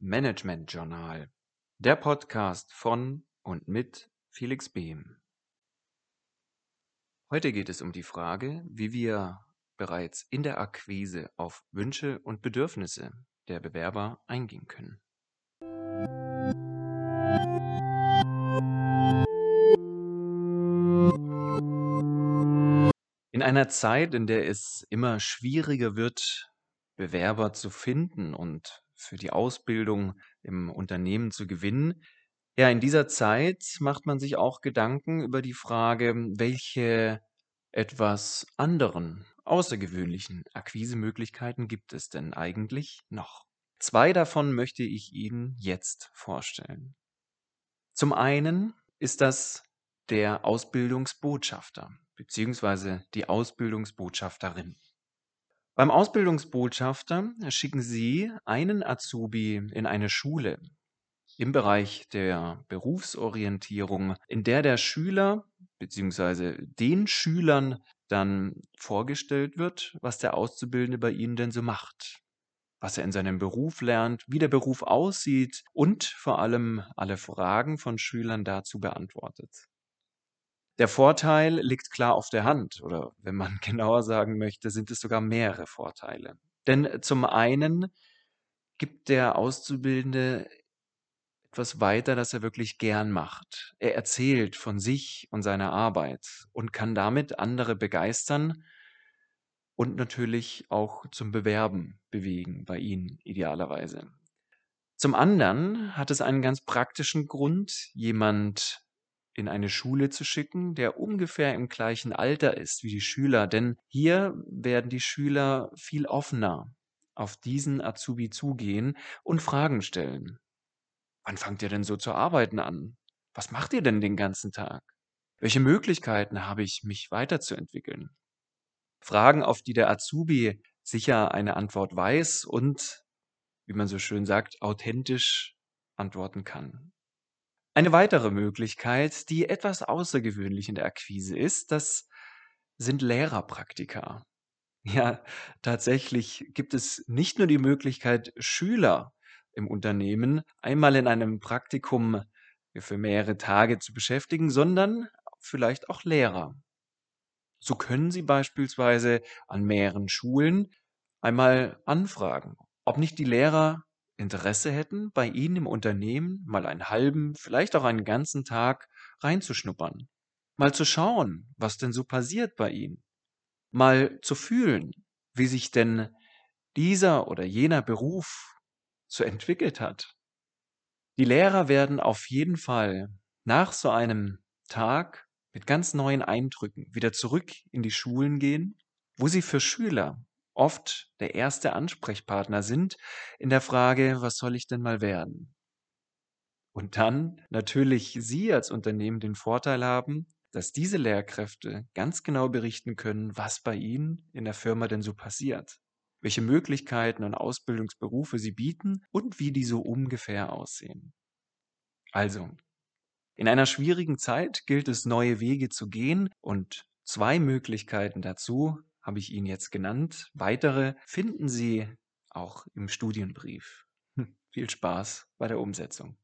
Management Journal, der Podcast von und mit Felix Behm. Heute geht es um die Frage, wie wir bereits in der Akquise auf Wünsche und Bedürfnisse der Bewerber eingehen können. In einer Zeit, in der es immer schwieriger wird, Bewerber zu finden und für die Ausbildung im Unternehmen zu gewinnen. Ja, in dieser Zeit macht man sich auch Gedanken über die Frage, welche etwas anderen, außergewöhnlichen Akquisemöglichkeiten gibt es denn eigentlich noch? Zwei davon möchte ich Ihnen jetzt vorstellen. Zum einen ist das der Ausbildungsbotschafter beziehungsweise die Ausbildungsbotschafterin. Beim Ausbildungsbotschafter schicken Sie einen Azubi in eine Schule im Bereich der Berufsorientierung, in der der Schüler bzw. den Schülern dann vorgestellt wird, was der Auszubildende bei Ihnen denn so macht, was er in seinem Beruf lernt, wie der Beruf aussieht und vor allem alle Fragen von Schülern dazu beantwortet. Der Vorteil liegt klar auf der Hand oder wenn man genauer sagen möchte, sind es sogar mehrere Vorteile. Denn zum einen gibt der Auszubildende etwas weiter, das er wirklich gern macht. Er erzählt von sich und seiner Arbeit und kann damit andere begeistern und natürlich auch zum Bewerben bewegen, bei Ihnen idealerweise. Zum anderen hat es einen ganz praktischen Grund, jemand in eine Schule zu schicken, der ungefähr im gleichen Alter ist wie die Schüler, denn hier werden die Schüler viel offener auf diesen Azubi zugehen und Fragen stellen. Wann fangt ihr denn so zu arbeiten an? Was macht ihr denn den ganzen Tag? Welche Möglichkeiten habe ich, mich weiterzuentwickeln? Fragen, auf die der Azubi sicher eine Antwort weiß und, wie man so schön sagt, authentisch antworten kann. Eine weitere Möglichkeit, die etwas außergewöhnlich in der Akquise ist, das sind Lehrerpraktika. Ja, tatsächlich gibt es nicht nur die Möglichkeit, Schüler im Unternehmen einmal in einem Praktikum für mehrere Tage zu beschäftigen, sondern vielleicht auch Lehrer. So können Sie beispielsweise an mehreren Schulen einmal anfragen, ob nicht die Lehrer Interesse hätten, bei Ihnen im Unternehmen mal einen halben, vielleicht auch einen ganzen Tag reinzuschnuppern. Mal zu schauen, was denn so passiert bei Ihnen. Mal zu fühlen, wie sich denn dieser oder jener Beruf so entwickelt hat. Die Lehrer werden auf jeden Fall nach so einem Tag mit ganz neuen Eindrücken wieder zurück in die Schulen gehen, wo sie für Schüler oft der erste Ansprechpartner sind in der Frage, was soll ich denn mal werden? Und dann natürlich Sie als Unternehmen den Vorteil haben, dass diese Lehrkräfte ganz genau berichten können, was bei Ihnen in der Firma denn so passiert, welche Möglichkeiten und Ausbildungsberufe Sie bieten und wie die so ungefähr aussehen. Also, in einer schwierigen Zeit gilt es, neue Wege zu gehen und zwei Möglichkeiten dazu habe ich Ihnen jetzt genannt. Weitere finden Sie auch im Studienbrief. Hm, viel Spaß bei der Umsetzung.